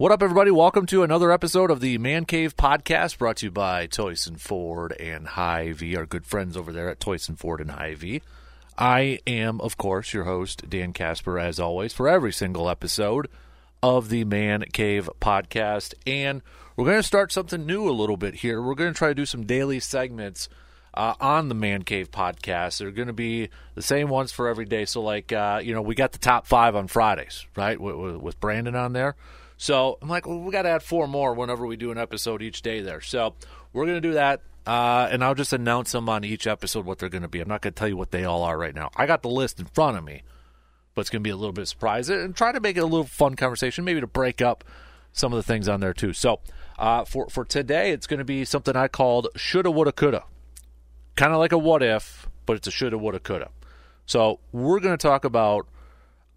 What up, everybody? Welcome to another episode of the Man Cave Podcast brought to you by Toycen Ford and Hy-Vee, our good friends over there at Toycen Ford and Hy-Vee. I am, of course, your host, Dan Casper, as always, for every single episode of the Man Cave Podcast. And we're going to start something new a little bit here. We're going to try to do some daily segments uh, on the Man Cave Podcast. They're going to be the same ones for every day. So, like, uh, you know, we got the top five on Fridays, right, with, with Brandon on there. So I'm like, well, we got to add four more whenever we do an episode each day there. So we're going to do that. Uh, and I'll just announce them on each episode what they're going to be. I'm not going to tell you what they all are right now. I got the list in front of me, but it's going to be a little bit of surprise and try to make it a little fun conversation, maybe to break up some of the things on there too. So uh, for for today, it's going to be something I called shoulda, woulda, coulda, kind of like a what if, but it's a shoulda, woulda, coulda. So we're going to talk about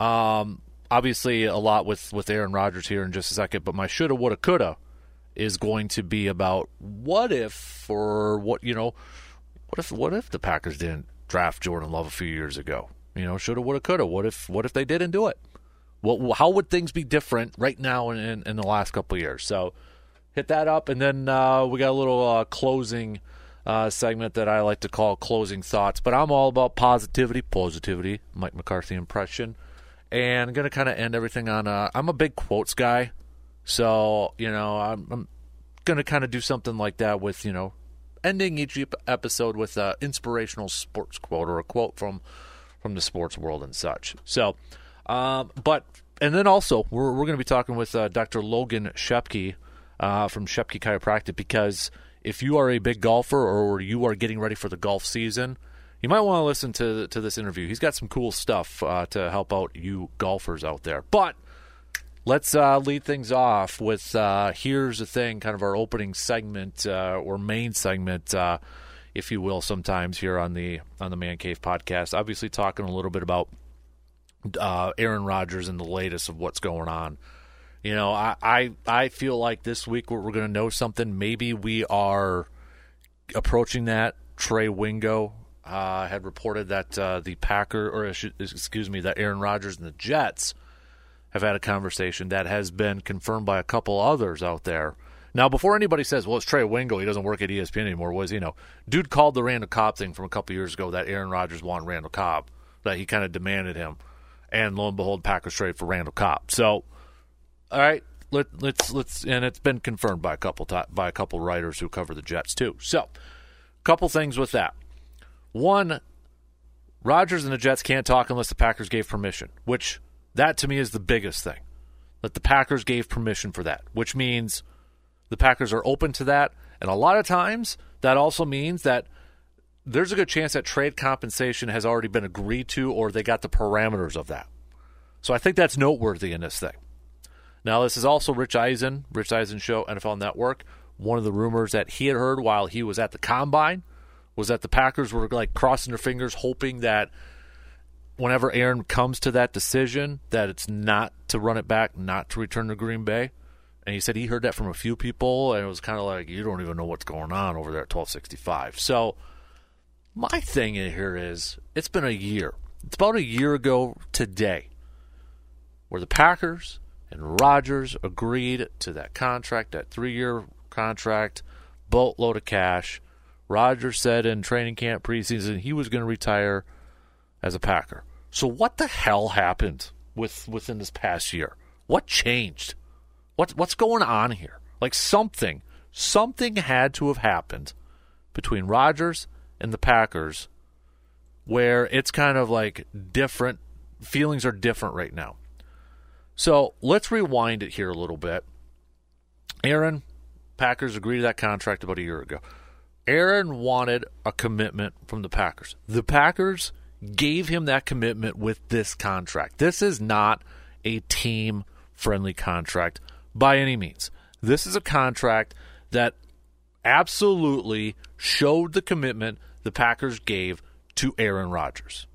um, obviously a lot with with Aaron Rodgers here in just a second, but my shoulda, woulda, coulda is going to be about what if or what you know, what if what if the Packers didn't draft Jordan Love a few years ago? You know, shoulda, woulda, coulda. What if what if they didn't do it? What how would things be different right now in in, in the last couple years? So hit that up, and then uh, we got a little uh, closing. Uh, segment that I like to call closing thoughts, but I'm all about positivity, positivity, Mike McCarthy impression and I'm to kind of end everything on. i I'm a big quotes guy, so you know I'm, I'm to kind of do something like that with you know ending each episode with an inspirational sports quote or a quote from from the sports world and such. So, um, but and then also we're we're going to be talking with uh, Dr. Logan Scheppke uh, from Scheppke Chiropractic because if you are a big golfer or you are getting ready for the golf season you might want to listen to to this interview. He's got some cool stuff uh, to help out you golfers out there. But let's uh, lead things off with uh, here's the thing, kind of our opening segment uh, or main segment, uh, if you will, sometimes here on the on the Man Cave podcast. Obviously, talking a little bit about uh, Aaron Rodgers and the latest of what's going on. You know, I I, I feel like this week we're, we're going to know something. Maybe we are approaching that. Trey Wingo uh, had reported that uh, the Packer, or excuse me, that Aaron Rodgers and the Jets have had a conversation that has been confirmed by a couple others out there. Now, before anybody says, "Well, it's Trey Wingo, he doesn't work at ESPN anymore," was you know, dude called the Randall Cobb thing from a couple years ago that Aaron Rodgers wanted Randall Cobb, that he kind of demanded him, and lo and behold, Packers trade for Randall Cobb. So, all right, let, let's, let's and it's been confirmed by a couple by a couple writers who cover the Jets too. So, couple things with that. One, Rodgers and the Jets can't talk unless the Packers gave permission, which that to me is the biggest thing. That the Packers gave permission for that, which means the Packers are open to that. And a lot of times that also means that there's a good chance that trade compensation has already been agreed to or they got the parameters of that. So I think that's noteworthy in this thing. Now, this is also Rich Eisen, Rich Eisen Show, NFL Network. One of the rumors that he had heard while he was at the combine was that the Packers were like crossing their fingers, hoping that whenever Aaron comes to that decision, that it's not to run it back, not to return to Green Bay. And he said he heard that from a few people, and it was kind of like you don't even know what's going on over there at 1265. So my thing in here is it's been a year. It's about a year ago today where the Packers and Rodgers agreed to that contract, that three-year contract, boatload of cash Rodgers said in training camp preseason he was going to retire as a Packer. So what the hell happened with within this past year? What changed? What what's going on here? Like something something had to have happened between Rodgers and the Packers where it's kind of like different feelings are different right now. So let's rewind it here a little bit. Aaron, Packers agreed to that contract about a year ago. Aaron wanted a commitment from the Packers. The Packers gave him that commitment with this contract. This is not a team friendly contract by any means. This is a contract that absolutely showed the commitment the Packers gave to Aaron Rodgers.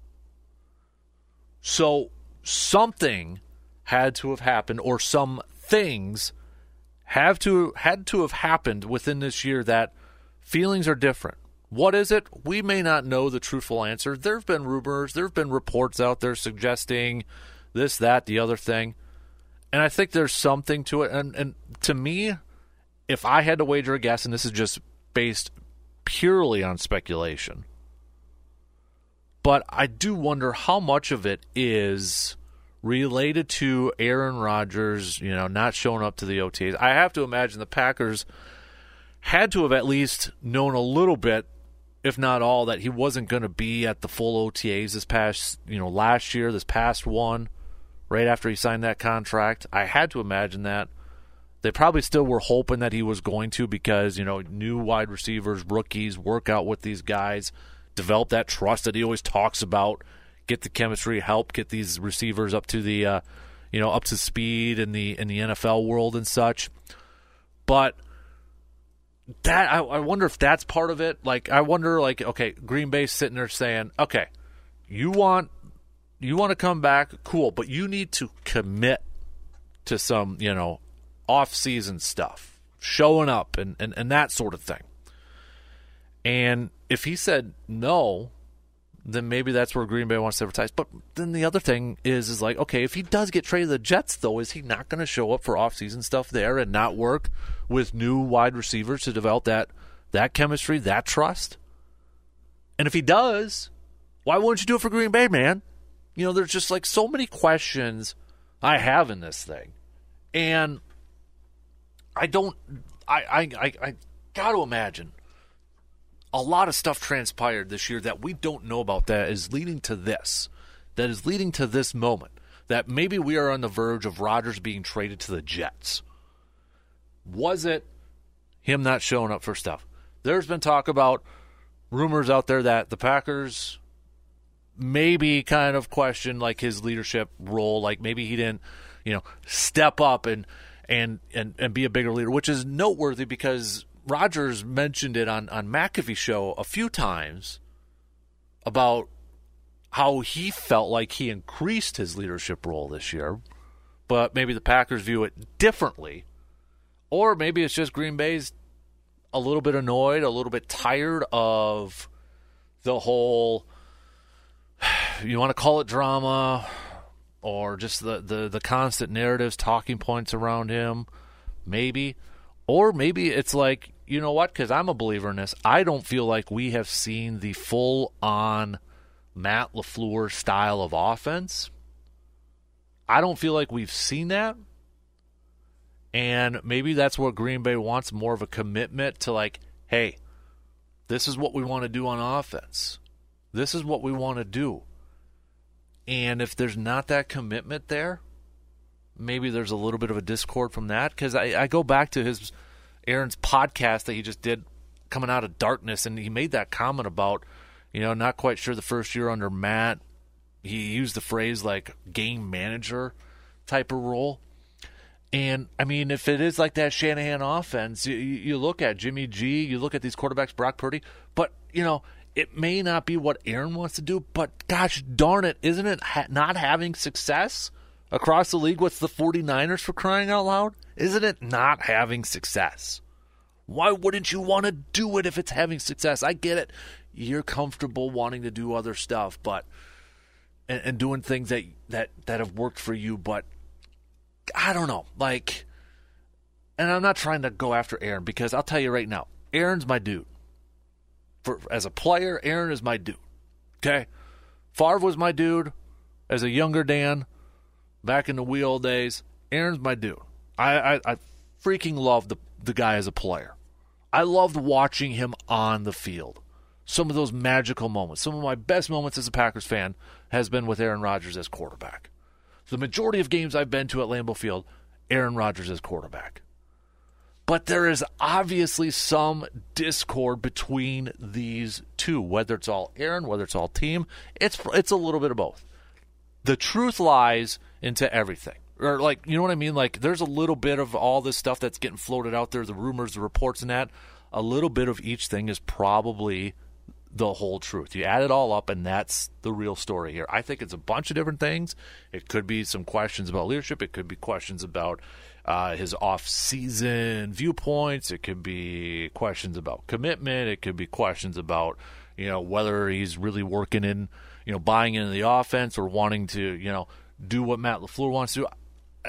So something had to have happened or some things have to had to have happened within this year that feelings are different. What is it? We may not know the truthful answer. There have been rumors, there have been reports out there suggesting this, that, the other thing. And I think there's something to it. And, and to me, if I had to wager a guess, and this is just based purely on speculation, but I do wonder how much of it is related to Aaron Rodgers, you know, not showing up to the OTAs. I have to imagine the Packers had to have at least known a little bit, if not all, that he wasn't going to be at the full OTAs this past, you know, last year, this past one, right after he signed that contract. I had to imagine that. They probably still were hoping that he was going to because, you know, new wide receivers, rookies, work out with these guys, develop that trust that he always talks about get the chemistry, help get these receivers up to the, uh, you know, up to speed in the in the NFL world and such. But that I, I wonder if that's part of it. Like I wonder, like okay, Green Bay sitting there saying, okay, you want you want to come back, cool, but you need to commit to some, you know, off season stuff, showing up and, and, and that sort of thing. And if he said no, then maybe that's where Green Bay wants to advertise. But then the other thing is, is like, okay, if he does get traded to the Jets, though, is he not going to show up for offseason stuff there and not work with new wide receivers to develop that that chemistry, that trust? And if he does, why wouldn't you do it for Green Bay, man? You know, there's just like so many questions I have in this thing, and I don't, I, I, I, I got to imagine a lot of stuff transpired this year that we don't know about that is leading to this, that is leading to this moment, that maybe we are on the verge of Rodgers being traded to the Jets. Was it him not showing up for stuff? There's been talk about rumors out there that the Packers maybe kind of question like his leadership role, like maybe he didn't, you know, step up and and and, and be a bigger leader, which is noteworthy because Rodgers mentioned it on on McAfee show a few times about how he felt like he increased his leadership role this year, but maybe the Packers view it differently, or maybe it's just Green Bay's a little bit annoyed, a little bit tired of the whole. You want to call it drama, or just the the the constant narratives, talking points around him, maybe. Or maybe it's like you know what? Because I'm a believer in this. I don't feel like we have seen the full on Matt LaFleur style of offense. I don't feel like we've seen that. And maybe that's what Green Bay wants more of a commitment to, like, hey, this is what we want to do on offense. This is what we want to do. And if there's not that commitment there, maybe there's a little bit of a discord from that. Because I, I go back to his Aaron's podcast that he just did coming out of darkness, and he made that comment about, you know, not quite sure the first year under Matt. He used the phrase like game manager type of role. And I mean, if it is like that Shanahan offense, you, you look at Jimmy G, you look at these quarterbacks, Brock Purdy, but you know, it may not be what Aaron wants to do, but gosh darn it, isn't it ha- not having success across the league? What's the 49ers for crying out loud? Isn't it not having success? Why wouldn't you want to do it if it's having success? I get it. You're comfortable wanting to do other stuff, but and, and doing things that that that have worked for you, but I don't know. Like and I'm not trying to go after Aaron because I'll tell you right now, Aaron's my dude. For as a player, Aaron is my dude. Okay? Favre was my dude as a younger Dan back in the wheel days. Aaron's my dude. I, I, I freaking love the the guy as a player. I loved watching him on the field. Some of those magical moments, some of my best moments as a Packers fan has been with Aaron Rodgers as quarterback. The majority of games I've been to at Lambeau Field, Aaron Rodgers as quarterback. But there is obviously some discord between these two, whether it's all Aaron, whether it's all team. It's it's a little bit of both. The truth lies into everything. Or like you know what I mean? Like there's a little bit of all this stuff that's getting floated out there, the rumors, the reports and that. A little bit of each thing is probably the whole truth. You add it all up, and that's the real story here. I think it's a bunch of different things. It could be some questions about leadership. It could be questions about uh, his off-season viewpoints. It could be questions about commitment. It could be questions about you know whether he's really working in you know buying into the offense or wanting to you know do what Matt LaFleur wants to. do.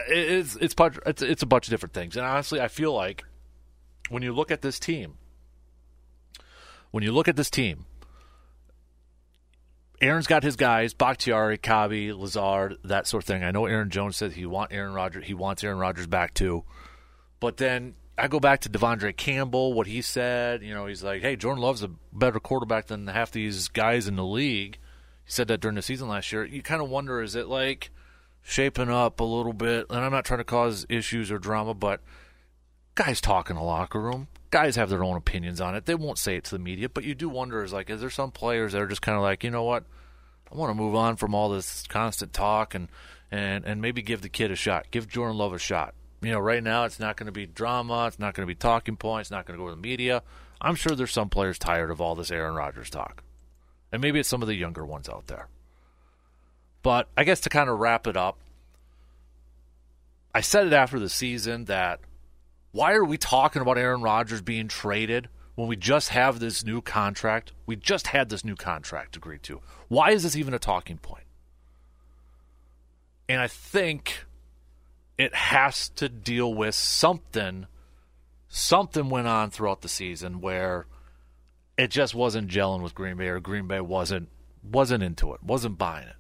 It's it's it's it's a bunch of different things, and honestly, I feel like when you look at this team, when you look at this team, Aaron's got his guys, Bakhtiari, Kabi, Lazard, that sort of thing. I know Aaron Jones said he want Aaron Rodgers he wants Aaron Rodgers back too. But then I go back to De'Vondre Campbell, what he said, you know, he's like, Hey, Jordan Love's a better quarterback than half these guys in the league. He said that during the season last year. You kind of wonder, is it like shaping up a little bit? And I'm not trying to cause issues or drama, but guys talk in the locker room. Guys have their own opinions on it. They won't say it to the media, but you do wonder is like, is there some players that are just kind of like, you know what? I want to move on from all this constant talk and, and, and maybe give the kid a shot. Give Jordan Love a shot. You know, right now it's not going to be drama. It's not going to be talking points. It's Not going to go to the media. I'm sure there's some players tired of all this Aaron Rodgers talk. And maybe it's some of the younger ones out there. But I guess to kind of wrap it up, I said it after the season that why are we talking about Aaron Rodgers being traded when we just have this new contract? We just had this new contract agreed to. Why is this even a talking point? And I think it has to deal with something something went on throughout the season where it just wasn't gelling with Green Bay or Green Bay wasn't wasn't into it, wasn't buying it.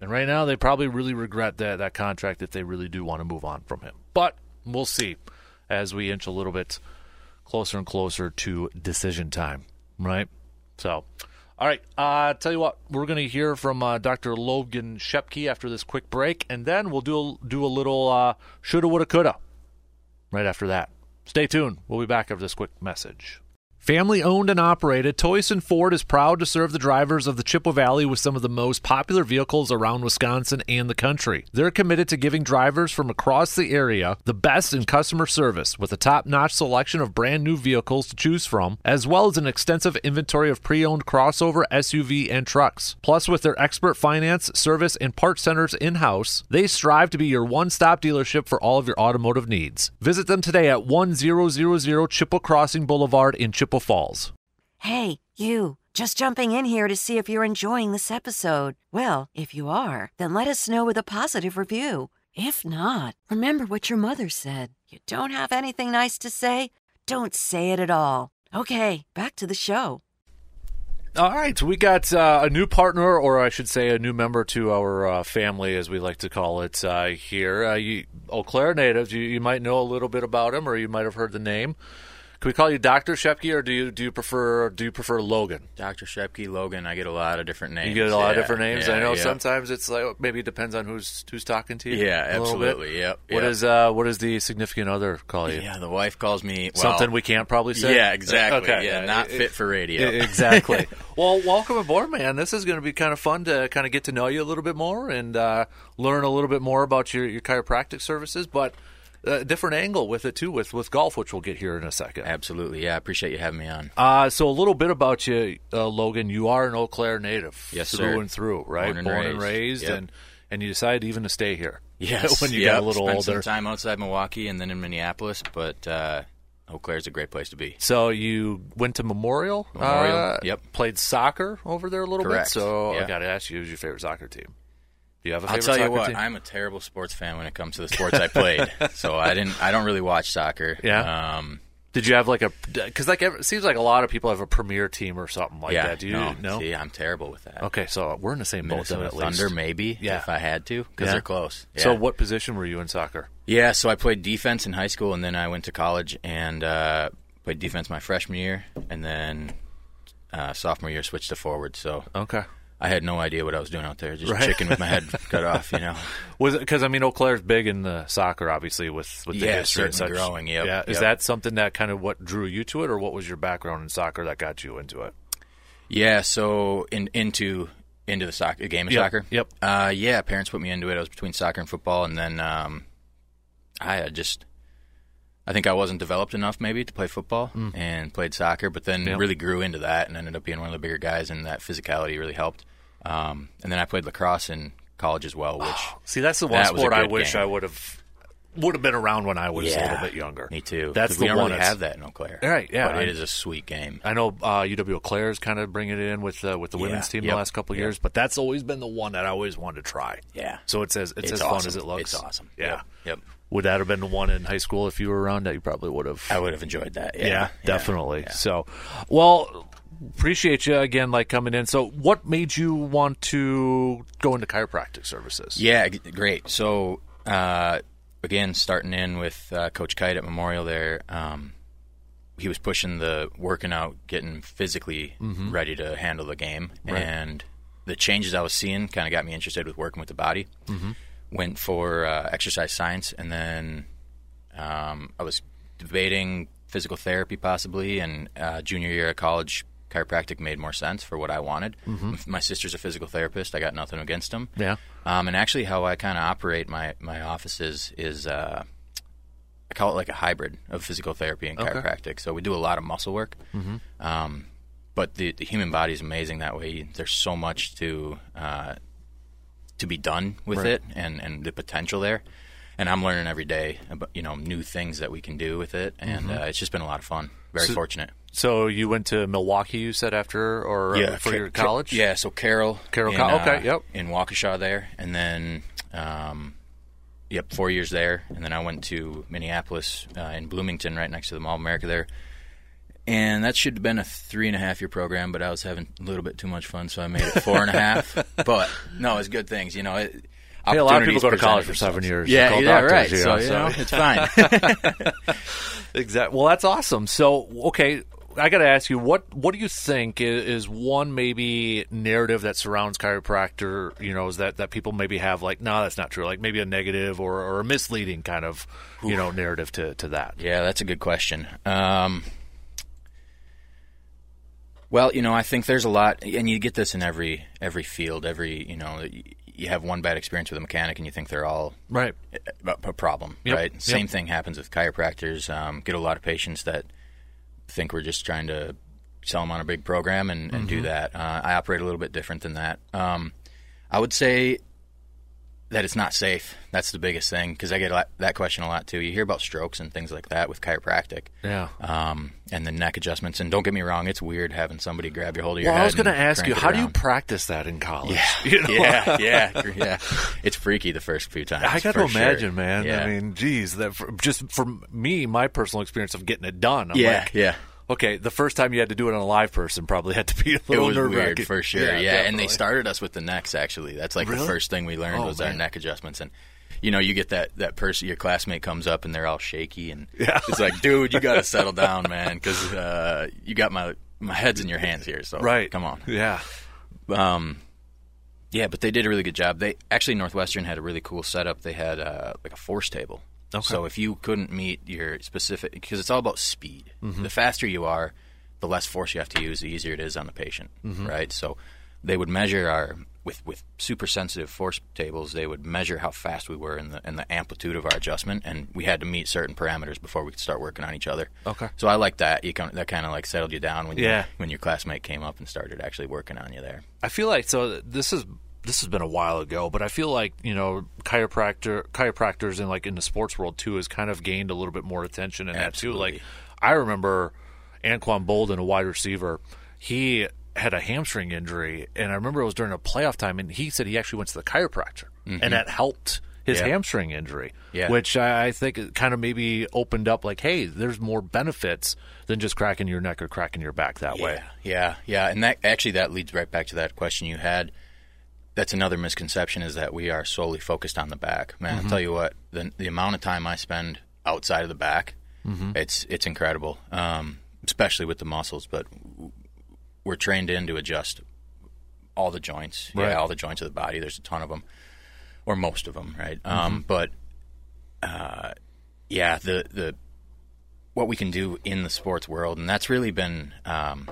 And right now they probably really regret that that contract if they really do want to move on from him. But we'll see as we inch a little bit closer and closer to decision time, right? So, all right. Uh, tell you what, we're going to hear from uh, Dr. Logan Scheppke after this quick break, and then we'll do a, do a little uh, shoulda, woulda, coulda right after that. Stay tuned. We'll be back after this quick message. Family owned and operated, Toycen Ford is proud to serve the drivers of the Chippewa Valley with some of the most popular vehicles around Wisconsin and the country. They're committed to giving drivers from across the area the best in customer service with a top notch selection of brand new vehicles to choose from, as well as an extensive inventory of pre owned crossover, SUV, and trucks. Plus, with their expert finance, service, and part centers in house, they strive to be your one stop dealership for all of your automotive needs. Visit them today at 1000 Chippewa Crossing Boulevard in Chippewa Falls. Hey, you. Just jumping in here to see if you're enjoying this episode. Well, if you are, then let us know with a positive review. If not, remember what your mother said. You don't have anything nice to say? Don't say it at all. Okay, back to the show. All right, we got uh, a new partner, or I should say, a new member to our uh, family, as we like to call it uh, here. Uh, you, Eau Claire natives, you, you might know a little bit about him, or you might have heard the name. Can we call you Doctor Scheppke, or do you do you prefer do you prefer Logan? Dr. Scheppke, Logan. I get a lot of different names. You get a lot of different names. yeah, I know yeah. sometimes it's like maybe it depends on who's who's talking to you. Yeah, a little bit. absolutely. Yep. What yep. is uh what does the significant other call you? Yeah, the wife calls me well, Something we can't probably say. Yeah, exactly. Okay. Yeah, not It- fit for radio. it- exactly. well, welcome aboard, man. This is going to be kind of fun to kind of get to know you a little bit more and uh, learn a little bit more about your, your chiropractic services, but a different angle with it too, with with golf, which we'll get here in a second. Absolutely. Yeah, I appreciate you having me on. Uh, so a little bit about you, uh, Logan. You are an Eau Claire native, Yes, through sir. and through, right? Born and raised, Yep. and and you decided even to stay here. Yes, when you yep. got a little Spent older. some time outside Milwaukee and then in Minneapolis, but uh, Eau Claire's a great place to be. So you went to Memorial. Memorial, uh, yep. Played soccer over there a little Correct, bit. So I got to ask you, who's your favorite soccer team? Do you have a I'll favorite tell you what, team? I'm a terrible sports fan when it comes to the sports I played. so I didn't. I don't really watch soccer. Yeah? Um, Did you have like a? Because like it seems like a lot of people have a premier team or something like yeah. that. Do you no, know? See, I'm terrible with that. Okay, so we're in the same boat then Minnesota at least. Thunder, maybe. Yeah. If I had to, because Yeah. they're close. So what position were you in soccer? Yeah, so I played defense in high school, and then I went to college and uh, played defense my freshman year, and then uh, sophomore year switched to forward. So Okay. I had no idea what I was doing out there. Just Right. chicken with my head cut off, you know. Was because I mean Eau Claire's big in the soccer, obviously with with the Yeah, history and such. growing, yep, Yeah, is yep. that something that kind of what drew you to it, or what was your background in soccer that got you into it? Yeah, so in, into into the soccer game of Yep, soccer. yep. Uh, yeah, parents put me into it. I was between soccer and football, and then um, I just. I think I wasn't developed enough maybe to play football and played soccer, but then Mm. Yep. really grew into that and ended up being one of the bigger guys, and that physicality really helped. Um, and then I played lacrosse in college as well, which See, that's the one That sport I wish game. I would have would have been around when I was a little bit younger. Me too. That's the we don't one. really have that in Eau Claire. Right, yeah, But I- it is a sweet game. I know uh, UW Eau Claire is kind of bringing it in with uh, with the Yeah, women's team the last couple yep. years, but that's always been the one that I always wanted to try. Yeah. So it's as it's, It's as awesome. fun as it looks. It's awesome. Yeah. Yep. Yep. Would that have been the one in high school if you were around? That you probably would have. I would have enjoyed that. Yeah, Yeah, definitely. Yeah. So, well, appreciate you again, like coming in. So, what made you want to go into chiropractic services? Yeah, g- great. So uh, again, starting in with uh, Coach Kite at Memorial there, um, he was pushing the working out, getting physically ready to handle the game, and the changes I was seeing kind of got me interested with working with the body. Went for uh, exercise science, and then um, I was debating physical therapy possibly, and uh, junior year of college. Chiropractic made more sense for what I wanted. My sister's a physical therapist. I got nothing against them. Yeah. Um, and actually, how I kind of operate my my offices is uh, I call it like a hybrid of physical therapy and Okay. chiropractic. So we do a lot of muscle work. Um, but the, the human body is amazing that way. There's so much to uh, to be done with Right. it, and, and the potential there. And I'm learning every day about you know new things that we can do with it, and uh, it's just been a lot of fun. Very So- fortunate. So you went to Milwaukee, you said after, or uh, for Ca- your college? Yeah, so Carroll. Carroll in, Co- okay, uh, yep. In Waukesha there, and then, um, yep, four years there, and then I went to Minneapolis uh, in Bloomington, right next to the Mall of America there. And that should have been a three and a half year program, but I was having a little bit too much fun, so I made it four and a half. But no, it's good things, you know. It, Hey, a lot of people go to college for seven years. Yeah, yeah, doctors, right. you so know, you so- know, it's fine. Exactly. Well, that's awesome. So, okay, I got to ask you what what do you think is one maybe narrative that surrounds chiropractor? You know, is that that people maybe have like, no, that's not true. Like maybe a negative or, or a misleading kind of you know narrative to to that. Yeah, that's a good question. Um, well, you know, I think there's a lot, and you get this in every every field. Every you know, you have one bad experience with a mechanic, and you think they're all Right. a, a problem, Yep, right? yep. Same thing happens with chiropractors. Um, get a lot of patients that think we're just trying to sell them on a big program and, and Mm-hmm. do that. Uh, I operate a little bit different than that. Um, I would say that it's not safe. That's the biggest thing because I get a lot, that question a lot too. You hear about strokes and things like that with chiropractic. Yeah. Um, and the neck adjustments. And don't get me wrong, it's weird having somebody grab your hold of your Well, head. I was going to ask you, how do you practice that in college? Yeah, You know? yeah, yeah, yeah. It's freaky the first few times. I got to for sure. imagine, man. Yeah. I mean, geez, that for, just for me, my personal experience of getting it done. I'm yeah, like, yeah. Okay, the first time you had to do it on a live person probably had to be a It little was nerve-wracking. weird for sure. Yeah, and they started us with the necks. Actually, that's like Really? the first thing we learned Oh, was man. our neck adjustments. And you know, you get that that person, your classmate comes up and they're all shaky, and Yeah. it's like, dude, you got to settle down, man, because uh, you got my my head's in your hands here. So Right. come on. Yeah. Um, yeah, but they did a really good job. They actually Northwestern had a really cool setup. They had uh, like a force table. Okay. So if you couldn't meet your specific, because it's all about speed. Mm-hmm. The faster you are, the less force you have to use, the easier it is on the patient, Mm-hmm. right? So they would measure our with with super sensitive force tables. They would measure how fast we were and the and the amplitude of our adjustment, and we had to meet certain parameters before we could start working on each other. Okay. So I like that. You kind that kind of like settled you down when you, Yeah. when your classmate came up and started actually working on you there. I feel like so. This is this has been a while ago, but I feel like you know chiropractor chiropractors in like in the sports world too has kind of gained a little bit more attention in that too. Absolutely. Like I remember Anquan Boldin, a wide receiver, he had a hamstring injury, and I remember it was during a playoff time, and he said he actually went to the chiropractor, and that helped his Mm-hmm. Yeah. hamstring injury. Yeah. Which I think kind of maybe opened up like, hey, there's more benefits than just cracking your neck or cracking your back that way. Yeah, yeah, and that actually that leads right back to that question you had. That's another misconception is that we are solely focused on the back. Man, Mm-hmm. I'll tell you what, the the amount of time I spend outside of the back, Mm-hmm. it's it's incredible, um, especially with the muscles. But we're trained in to adjust all the joints, Right. yeah, all the joints of the body. There's a ton of them, or most of them, right? Mm-hmm. Um, but uh, yeah, the the what we can do in the sports world, and that's really been um,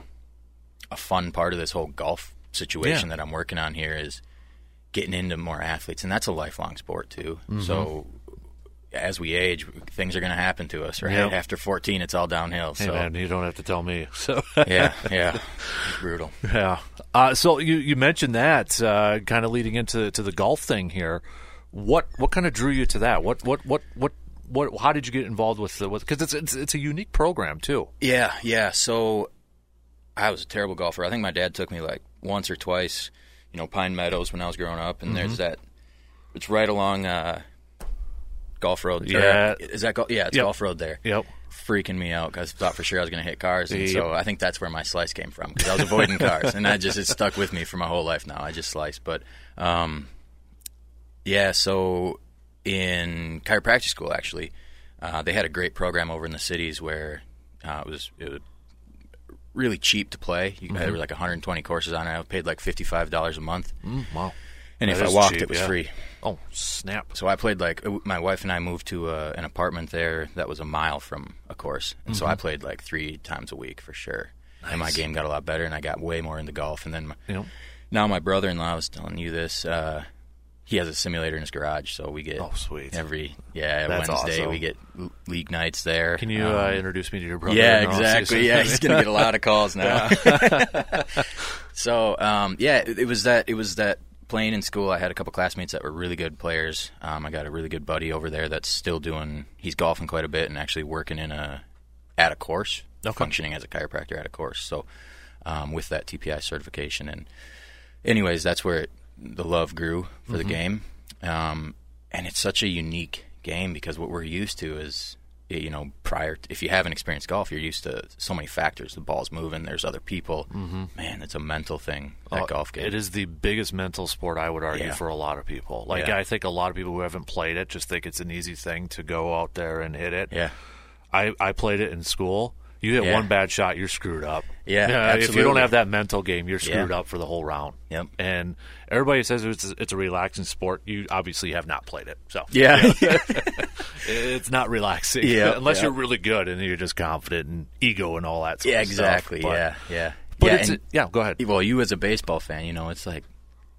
a fun part of this whole golf situation Yeah. that I'm working on here is getting into more athletes, and that's a lifelong sport too. Mm-hmm. So as we age, things are going to happen to us. Right Yep. after 14, it's all downhill. Hey so man, you don't have to tell me. So yeah, yeah, brutal. yeah. Uh, so you you mentioned that uh, kind of leading into to the golf thing here. What what kind of drew you to that? What what what what what? How did you get involved with the? Because it's, it's it's a unique program too. Yeah, yeah. So I was a terrible golfer. I think my dad took me like once or twice, you know, Pine Meadows when I was growing up, and Mm-hmm. there's that. It's right along uh, Golf Road. or- Yeah. is that? Go- yeah, it's Yep. Golf Road there. Yep. Freaking me out because I thought for sure I was going to hit cars, and Yep. so I think that's where my slice came from because I was avoiding cars, and I just it stuck with me for my whole life now. I just slice, but um, yeah. So in chiropractic school, actually, uh, they had a great program over in the cities where uh, it was it was really cheap to play. You, There were like 120 courses on it. I paid like $55 a month, Mm, wow. and if I walked, cheap, it was yeah. free. Oh snap! So I played like uh, my wife and I moved to uh, an apartment there that was a mile from a course, and so I played like three times a week for sure. And my game got a lot better, and I got way more into golf. And then my, Yep. now my brother-in-law was telling you this. Uh, he has a simulator in his garage, so we get Oh, sweet. every yeah That's Wednesday awesome. we get league nights there. Can you Um, uh, introduce me to your brother? yeah, exactly. Yeah, he's gonna get a lot of calls now. so, um, yeah, it, it was that. It was that playing in school. I had a couple classmates that were really good players. Um, I got a really good buddy over there that's still doing. He's golfing quite a bit and actually working in a at a course, Okay. functioning as a chiropractor at a course. So, um, with that TPI certification, and anyways, that's where it, the love grew for the game. Um, and it's such a unique game because what we're used to is, you know, prior to, if you haven't experienced golf, you're used to so many factors. The ball's moving. There's other people. Man, it's a mental thing. That Uh, golf game. It is the biggest mental sport I would argue Yeah. for a lot of people. Like Yeah. I think a lot of people who haven't played it just think it's an easy thing to go out there and hit it. Yeah. I, I played it in school. You hit Yeah. one bad shot, you're screwed up. Yeah, if you don't have that mental game, you're screwed Yeah. up for the whole round. Yep. And everybody says it's it's a relaxing sport. You obviously have not played it, so Yeah. it's not relaxing. Yeah, unless yeah. you're really good and you're just confident and ego and all that. Yeah, exactly. But- yeah, yeah. But yeah, it's and- yeah. Go ahead. well, you as a baseball fan, you know, it's like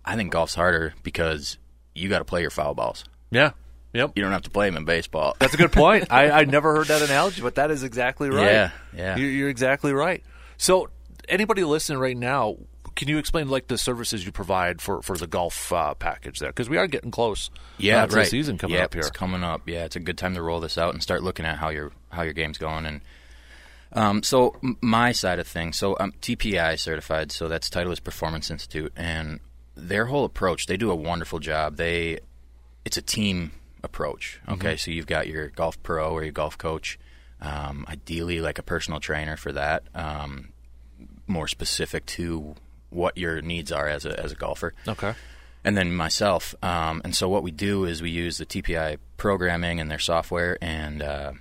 I think golf's harder because you got to play your foul balls. Yeah. Yep. You don't have to play them in baseball. That's a good point. I, I never heard that analogy, but that is exactly right. Yeah, yeah. You're, you're exactly right. So, anybody listening right now, can you explain like the services you provide for, for the golf uh, package there? Because we are getting close. yeah, uh, to right. the season coming up here. It's coming up. Yeah, it's a good time to roll this out and start looking at how your how your game's going. And um, so m- my side of things, so I'm TPI certified, so that's Titleist Performance Institute, and their whole approach, they do a wonderful job. They it's a team approach. Okay, so you've got your golf pro or your golf coach, um, ideally like a personal trainer for that, um, more specific to what your needs are as a as a golfer Okay. and then myself. Um, and so what we do is we use the TPI programming and their software and uh,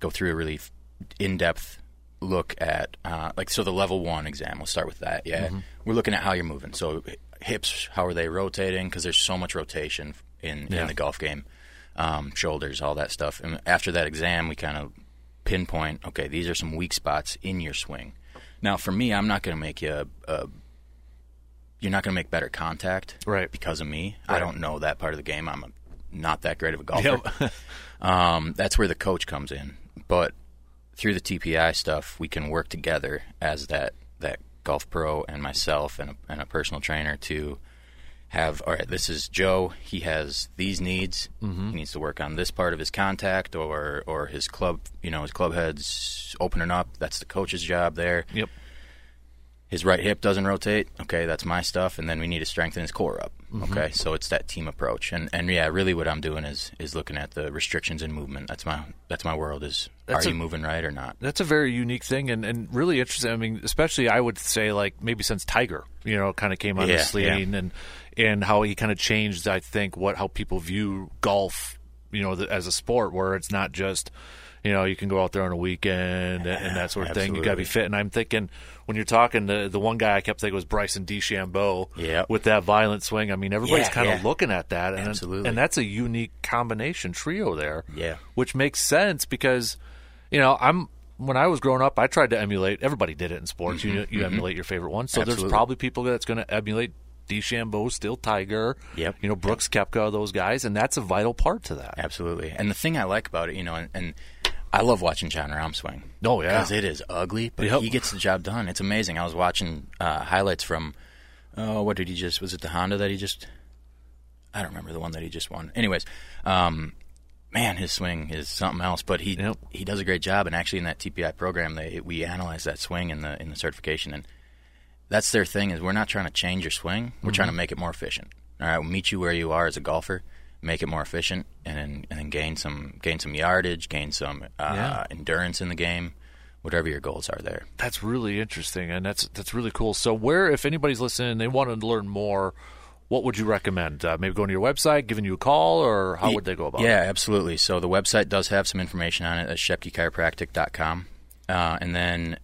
go through a really in-depth look at uh, like so the level one exam. We'll start with that. Yeah, we're looking at how you're moving. So hips, how are they rotating? Because there's so much rotation in Yeah. in the golf game. Um, shoulders, all that stuff. And after that exam, we kind of pinpoint. Okay, these are some weak spots in your swing. Now, for me, I'm not going to make you a, a you're not going to make better contact Right. because of me. I don't know that part of the game. I'm a, not that great of a golfer. um, that's where the coach comes in. But through the TPI stuff, we can work together as that that golf pro and myself and a, and a personal trainer to have all right. This is Joe. He has these needs. Mm-hmm. He needs to work on this part of his contact or or his club. You know, his club head's opening up. That's the coach's job there Yep. his right hip doesn't rotate. Okay, that's my stuff, and then we need to strengthen his core up. Mm-hmm. Okay, so it's that team approach, and and yeah, really, what I'm doing is is looking at the restrictions in movement. That's my that's my world. Is That's are a- you moving right or not? That's a very unique thing and, and really interesting. I mean, especially I would say like maybe since Tiger, you know, kind of came on the Yeah, scene and and how he kind of changed, I think, what how people view golf, you know, the, as a sport where it's not just you know, you can go out there on a weekend and, and that sort of thing. You got to be Absolutely. fit. And I'm thinking when you're talking, the the one guy I kept thinking was Bryson DeChambeau Yep. with that violent swing. I mean, everybody's Yeah, kind of yeah. looking at that, and Absolutely. and that's a unique combination trio there. Yeah. which makes sense because you know I'm. When I was growing up, I tried to emulate. Everybody did it in sports. You you emulate your favorite one. So there's Mm-hmm, probably people that's going to emulate DeChambeau, Still Tiger. Yep. You know Brooks Koepka, those guys, and that's a vital part to that. Absolutely. And the thing I like about it, you know, and, and I love watching Jon Rahm swing. Oh, yeah. because it is ugly, but Yep. he gets the job done. It's amazing. I was watching uh, highlights from, oh, what did he just? Was it the Honda that he just? I don't remember the one that he just won. Anyways, um, man, his swing is something else. But he Yep. he does a great job. And actually, in that TPI program, they we analyze that swing in the in the certification, and that's their thing. Is we're not trying to change your swing. We're trying to Mm-hmm. make it more efficient. All right, we'll meet you where you are as a golfer, make it more efficient, and then and then gain some gain some yardage, gain some uh, Yeah. endurance in the game. Whatever your goals are, there. That's really interesting, and that's that's really cool. So, where, if anybody's listening, and they want to learn more, what would you recommend? Uh, maybe going to your website, giving you a call, or how would they go about yeah, it? absolutely. So the website does have some information on it at scheppkechiropractic.com. Uh, and then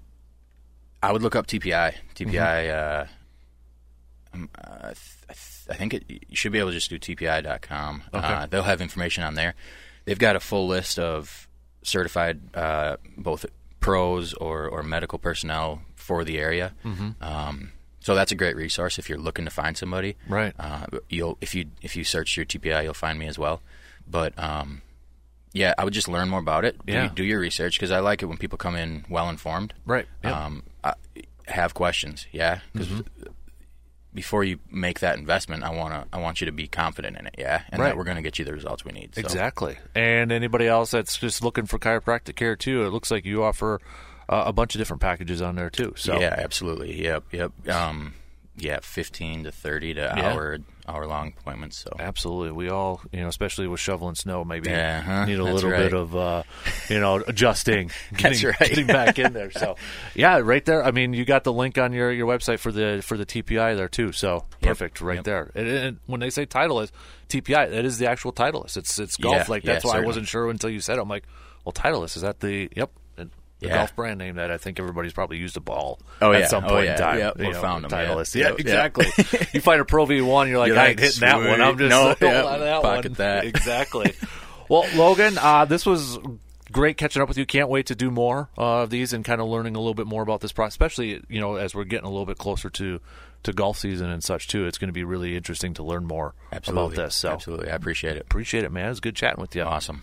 I would look up TPI. TPI, uh, um, uh, th- I th- I think it, you should be able to just do TPI.com. Uh, they'll have information on there. They've got a full list of certified uh, both pros or, or medical personnel for the area. Um, so that's a great resource if you're looking to find somebody. Right. Uh, you'll if you if you search your TPI, you'll find me as well. But um, yeah, I would just learn more about it. Yeah. do your research because I like it when people come in well informed. Right. Yep. Um, I, have questions. Yeah. Because before you make that investment, I wanna I want you to be confident in it. Yeah, and Right. that we're gonna get you the results we need. So. Exactly. And anybody else that's just looking for chiropractic care too, it looks like you offer uh, a bunch of different packages on there too. So Yeah, absolutely. Yep, yep. Um, yeah, fifteen to thirty to Yeah. hour hour long appointments. So Absolutely. We all, you know, especially with shoveling snow, maybe Yeah, huh? need a That's little right. bit of, uh, you know, adjusting, getting, right. getting back in there. So, yeah, right there. I mean, you got the link on your, your website for the for the TPI there too. So perfect, right Yep. there. And, and when they say Titleist, TPI, that is the actual Titleist. It's it's golf. Yeah, like yeah, that's why I wasn't sure until you said it. I'm like, well, Titleist is that the yep. The Yeah. golf brand name that I think everybody's probably used a ball Oh, at yeah. some Oh, point yeah. in time. Yep. Or know, found 'em, yeah. Titleist. Yeah, Yep, yep. exactly. you find a Pro V1, you're like, You're I like, ain't hitting that one. I'm just No, yeah, on to that pocket one. that. Exactly. well, Logan, uh, this was great catching up with you. Can't wait to do more uh, of these and kind of learning a little bit more about this process, especially you know as we're getting a little bit closer to to golf season and such too. It's going to be really interesting to learn more absolutely, about this. So absolutely, I appreciate it. appreciate it, man. It's good chatting with you. Awesome.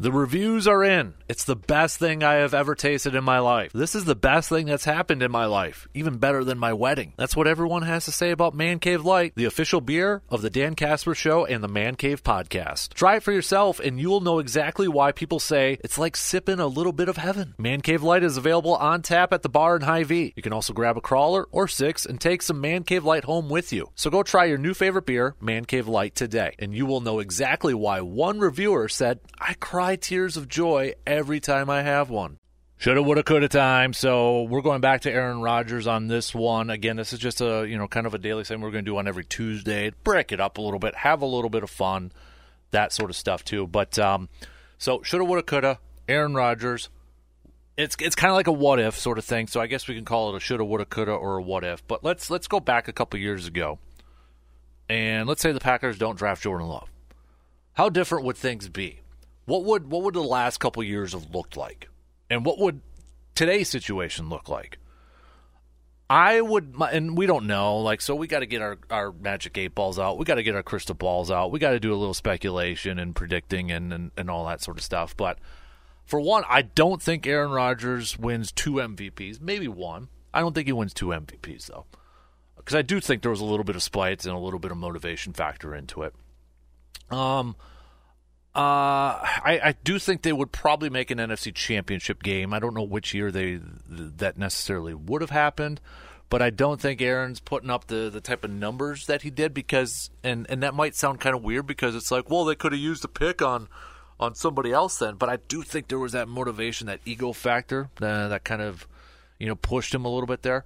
The reviews are in. It's the best thing I have ever tasted in my life. This is the best thing that's happened in my life, even better than my wedding. That's what everyone has to say about Man Cave Light, the official beer of the Dan Casper Show and the Man Cave Podcast. Try it for yourself, and you'll know exactly why people say it's like sipping a little bit of heaven. Man Cave Light is available on tap at the bar in Hy-Vee. You can also grab a crawler or six and take some Man Cave Light home with you. So go try your new favorite beer, Man Cave Light, today, and you will know exactly why one reviewer said, I cry tears of joy every time I have one. Shoulda, woulda, coulda time. So we're going back to Aaron Rodgers on this one. Again, this is just a you know kind of a daily thing we're going to do on every Tuesday. Break it up a little bit, have a little bit of fun, that sort of stuff too. But um, so shoulda, woulda, coulda. Aaron Rodgers. It's it's kind of like a what if sort of thing. So I guess we can call it a shoulda, woulda, coulda, or a what if. But let's let's go back a couple years ago, and let's say the Packers don't draft Jordan Love. How different would things be? What would what would the last couple years have looked like, and what would today's situation look like? I would, and we don't know. Like, so we got to get our, our magic eight balls out. We got to get our crystal balls out. We got to do a little speculation and predicting and, and, and all that sort of stuff. But for one, I don't think Aaron Rodgers wins two MVPs, maybe one. I don't think he wins two MVPs, though. Because I do think there was a little bit of spite and a little bit of motivation factor into it. Um, uh, I, I do think they would probably make an NFC Championship game. I don't know which year they that necessarily would have happened, but I don't think Aaron's putting up the, the type of numbers that he did because and and that might sound kind of weird because it's like, well, they could have used a pick on on somebody else then, but I do think there was that motivation, that ego factor uh, that kind of you know pushed him a little bit there.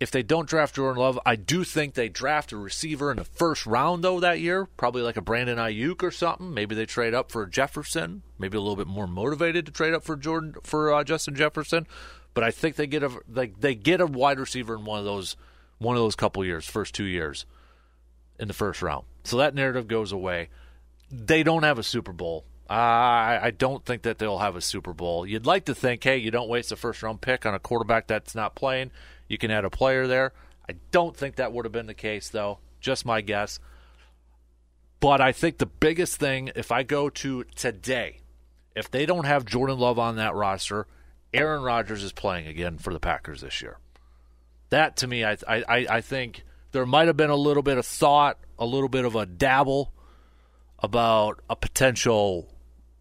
If they don't draft Jordan Love, I do think they draft a receiver in the first round though that year, probably like a Brandon Aiyuk or something. Maybe they trade up for Jefferson, maybe a little bit more motivated to trade up for Jordan for uh, Justin Jefferson. But I think they get a like they get a wide receiver in one of those one of those couple years, first two years in the first round. So that narrative goes away. They don't have a Super Bowl. I I don't think that they'll have a Super Bowl. You'd like to think, hey, you don't waste a first round pick on a quarterback that's not playing. You can add a player there. I don't think that would have been the case, though. Just my guess. But I think the biggest thing, if I go to today, if they don't have Jordan Love on that roster, Aaron Rodgers is playing again for the Packers this year. That to me, I I, I think there might have been a little bit of thought, a little bit of a dabble about a potential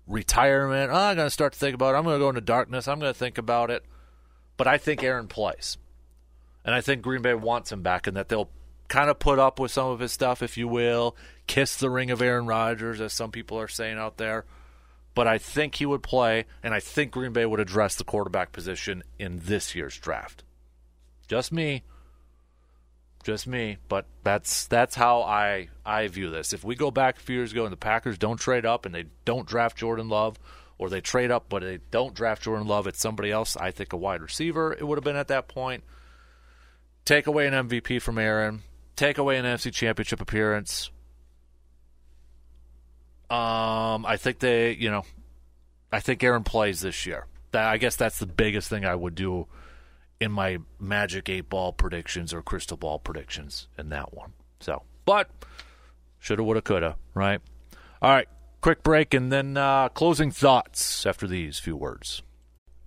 retirement. Oh, I'm going to start to think about it. I'm going to go into darkness. I'm going to think about it. But I think Aaron plays. And I think Green Bay wants him back and that they'll kind of put up with some of his stuff, if you will, kiss the ring of Aaron Rodgers, as some people are saying out there. But I think he would play, and I think Green Bay would address the quarterback position in this year's draft. Just me. Just me. But that's that's how I I view this. If we go back a few years ago and the Packers don't trade up and they don't draft Jordan Love, or they trade up but they don't draft Jordan Love, it's somebody else, I think a wide receiver, it would have been at that point – Take away an MVP from Aaron. Take away an NFC Championship appearance. Um, I think they, you know, I think Aaron plays this year. That I guess that's the biggest thing I would do in my Magic Eight Ball predictions or Crystal Ball predictions in that one. So, but shoulda, woulda, coulda, right? All right, quick break and then uh, closing thoughts after these few words.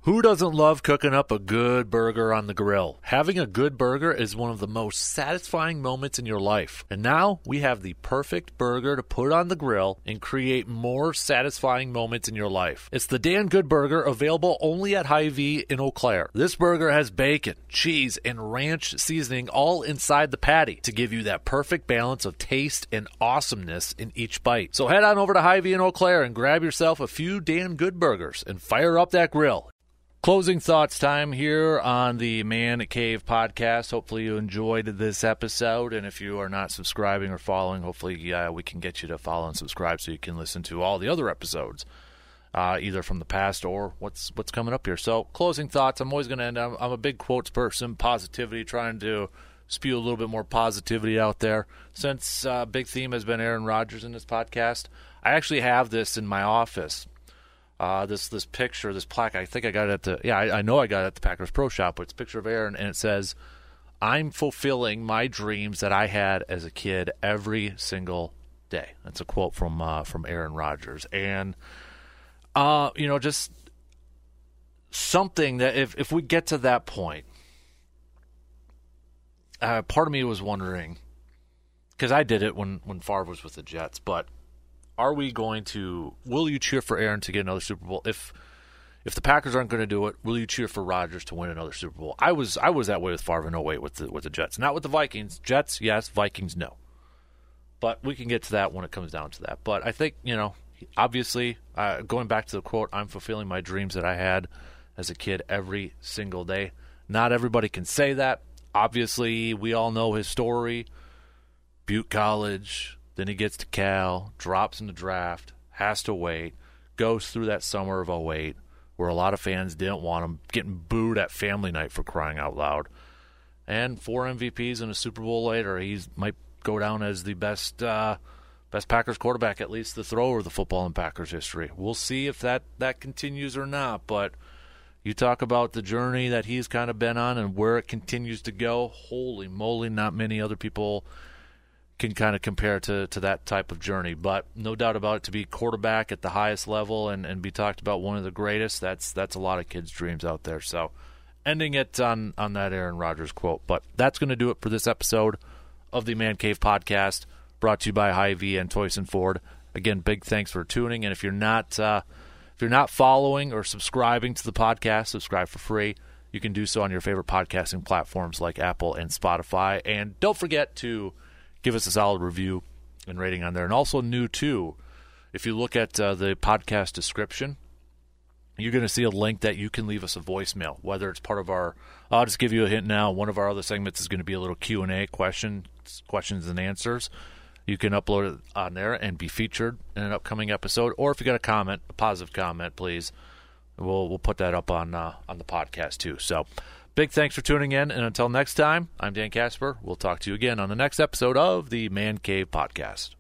Who doesn't love cooking up a good burger on the grill? Having a good burger is one of the most satisfying moments in your life. And now we have the perfect burger to put on the grill and create more satisfying moments in your life. It's the Dan Good Burger available only at Hy-Vee in Eau Claire. This burger has bacon, cheese, and ranch seasoning all inside the patty to give you that perfect balance of taste and awesomeness in each bite. So head on over to Hy-Vee in Eau Claire and grab yourself a few Dan Good Burgers and fire up that grill. Closing thoughts time here on the Man Cave podcast. Hopefully, you enjoyed this episode. And if you are not subscribing or following, hopefully, uh, we can get you to follow and subscribe so you can listen to all the other episodes, uh, either from the past or what's what's coming up here. So, closing thoughts. I'm always going to end. I'm, I'm a big quotes person, positivity, trying to spew a little bit more positivity out there. Since uh, big theme has been Aaron Rodgers in this podcast, I actually have this in my office uh, this this picture, this plaque. I think I got it at the yeah, I, I know I got it at the Packers Pro Shop. But it's picture of Aaron, and it says, "I'm fulfilling my dreams that I had as a kid every single day." That's a quote from uh, from Aaron Rodgers, and uh, you know, just something that if if we get to that point, uh, part of me was wondering because I did it when when Favre was with the Jets, but are we going to? Will you cheer for Aaron to get another Super Bowl? If if the Packers aren't going to do it, will you cheer for Rodgers to win another Super Bowl? I was I was that way with Favre in 08 with the with the Jets, not with the Vikings. Jets, yes. Vikings, no. But we can get to that when it comes down to that. But I think you know, obviously, uh, going back to the quote, "I'm fulfilling my dreams that I had as a kid every single day." Not everybody can say that. Obviously, we all know his story. Butte College, then he gets to Cal, drops in the draft, has to wait, goes through that summer of 08 where a lot of fans didn't want him, getting booed at family night for crying out loud. And four MVPs and a Super Bowl later, he might go down as the best uh, best Packers quarterback, at least the thrower of the football in Packers history. We'll see if that, that continues or not, but you talk about the journey that he's kind of been on and where it continues to go. Holy moly, not many other people – can kind of compare to, to that type of journey. But no doubt about it, to be quarterback at the highest level and, and be talked about one of the greatest, that's that's a lot of kids' dreams out there. So ending it on, on that Aaron Rodgers quote. But that's going to do it for this episode of the Man Cave Podcast, brought to you by Hy-Vee and Toycen Ford. Again, big thanks for tuning. And if you're not uh, if you're not following or subscribing to the podcast, subscribe for free. You can do so on your favorite podcasting platforms like Apple and Spotify. And don't forget to give us a solid review and rating on there. And also new too, if you look at uh, the podcast description, you're going to see a link that you can leave us a voicemail, whether it's part of our. I'll just give you a hint now. One of our other segments is going to be a little Q and A question, questions and answers. You can upload it on there and be featured in an upcoming episode. Or if you got a comment, a positive comment, please, we'll we'll put that up on uh, on the podcast too. So, big thanks for tuning in, and until next time, I'm Dan Casper. We'll talk to you again on the next episode of the Man Cave Podcast.